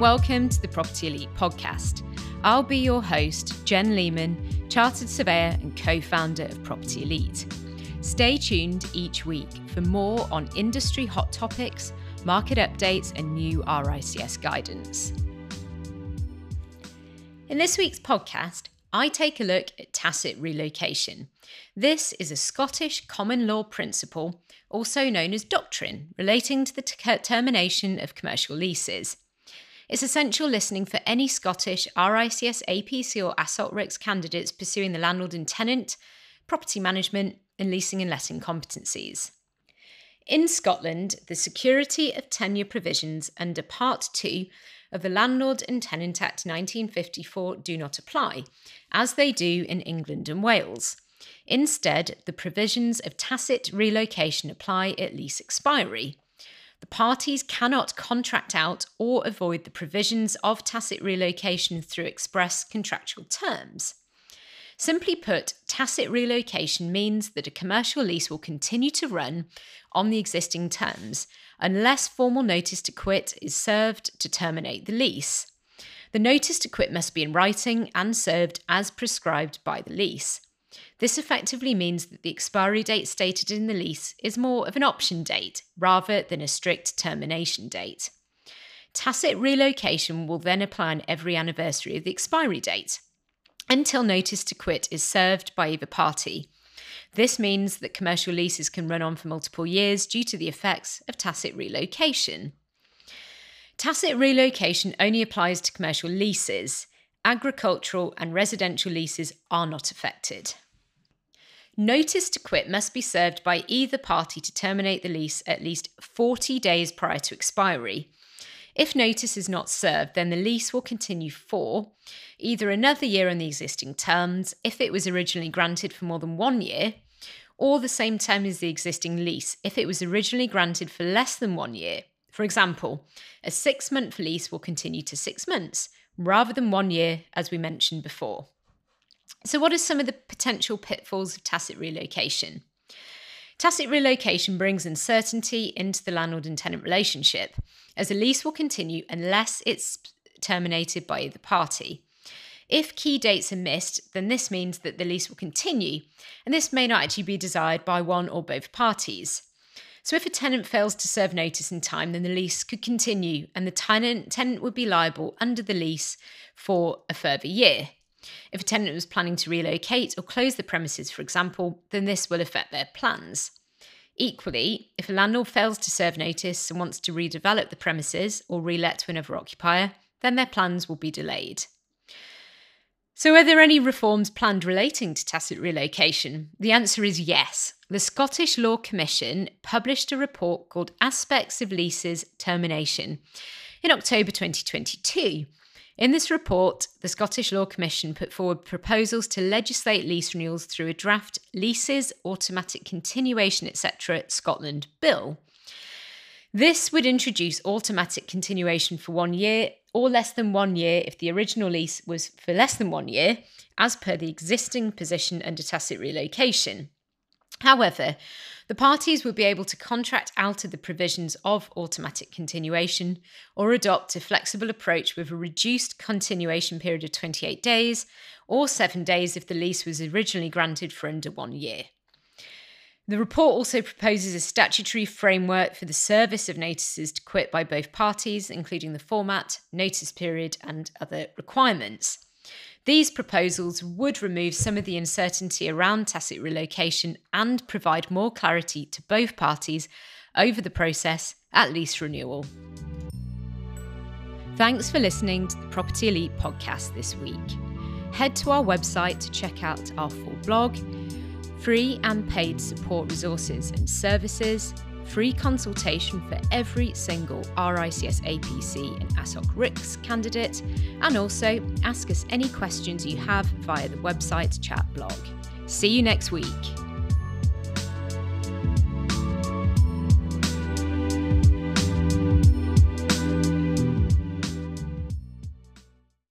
Welcome to the Property Elite podcast. I'll be your host, Jen Lemen, Chartered Surveyor and co founder of Property Elite. Stay tuned each week for more on industry hot topics, market updates, and new RICS guidance. In this week's podcast, I take a look at tacit relocation. This is a Scottish common law principle, also known as doctrine, relating to the t- termination of commercial leases. It's essential listening for any Scottish RICS APC or ASSOC RICS candidates pursuing the landlord and tenant, property management, and leasing and letting competencies. In Scotland, the security of tenure provisions under Part 2 of the Landlord and Tenant Act 1954 do not apply, as they do in England and Wales. Instead, the provisions of tacit relocation apply at lease expiry. The parties cannot contract out or avoid the provisions of tacit relocation through express contractual terms. Simply put, tacit relocation means that a commercial lease will continue to run on the existing terms unless formal notice to quit is served to terminate the lease. The notice to quit must be in writing and served as prescribed by the lease. This effectively means that the expiry date stated in the lease is more of an option date rather than a strict termination date. Tacit relocation will then apply on every anniversary of the expiry date until notice to quit is served by either party. This means that commercial leases can run on for multiple years due to the effects of tacit relocation. Tacit relocation only applies to commercial leases. Agricultural and residential leases are not affected. Notice to quit must be served by either party to terminate the lease at least 40 days prior to expiry. If notice is not served, then the lease will continue for either another year on the existing terms, if it was originally granted for more than one year, or the same term as the existing lease if it was originally granted for less than one year. For example, a six month lease will continue to six months rather than one year, as we mentioned before. So, what are some of the potential pitfalls of tacit relocation? Tacit relocation brings uncertainty into the landlord and tenant relationship, as a lease will continue unless it's terminated by either party. If key dates are missed, then this means that the lease will continue, and this may not actually be desired by one or both parties. So, if a tenant fails to serve notice in time, then the lease could continue, and the tenant, tenant would be liable under the lease for a further year. If a tenant was planning to relocate or close the premises, for example, then this will affect their plans. Equally, if a landlord fails to serve notice and wants to redevelop the premises or relet to another occupier, then their plans will be delayed. So, are there any reforms planned relating to tacit relocation? The answer is yes. The Scottish Law Commission published a report called Aspects of Leases Termination in October 2022. In this report, the Scottish Law Commission put forward proposals to legislate lease renewals through a draft Leases, Automatic Continuation, etc. Scotland Bill. This would introduce automatic continuation for one year or less than one year if the original lease was for less than one year, as per the existing position under tacit relocation. However, the parties would be able to contract out of the provisions of automatic continuation or adopt a flexible approach with a reduced continuation period of 28 days or seven days if the lease was originally granted for under one year. The report also proposes a statutory framework for the service of notices to quit by both parties, including the format, notice period, and other requirements. These proposals would remove some of the uncertainty around tacit relocation and provide more clarity to both parties over the process at lease renewal. Thanks for listening to the Property Elite podcast this week. Head to our website to check out our full blog, free and paid support resources and services, free consultation for every single RICS APC and ASSOC RICS candidate, and also ask us any questions you have via the website chat blog. See you next week.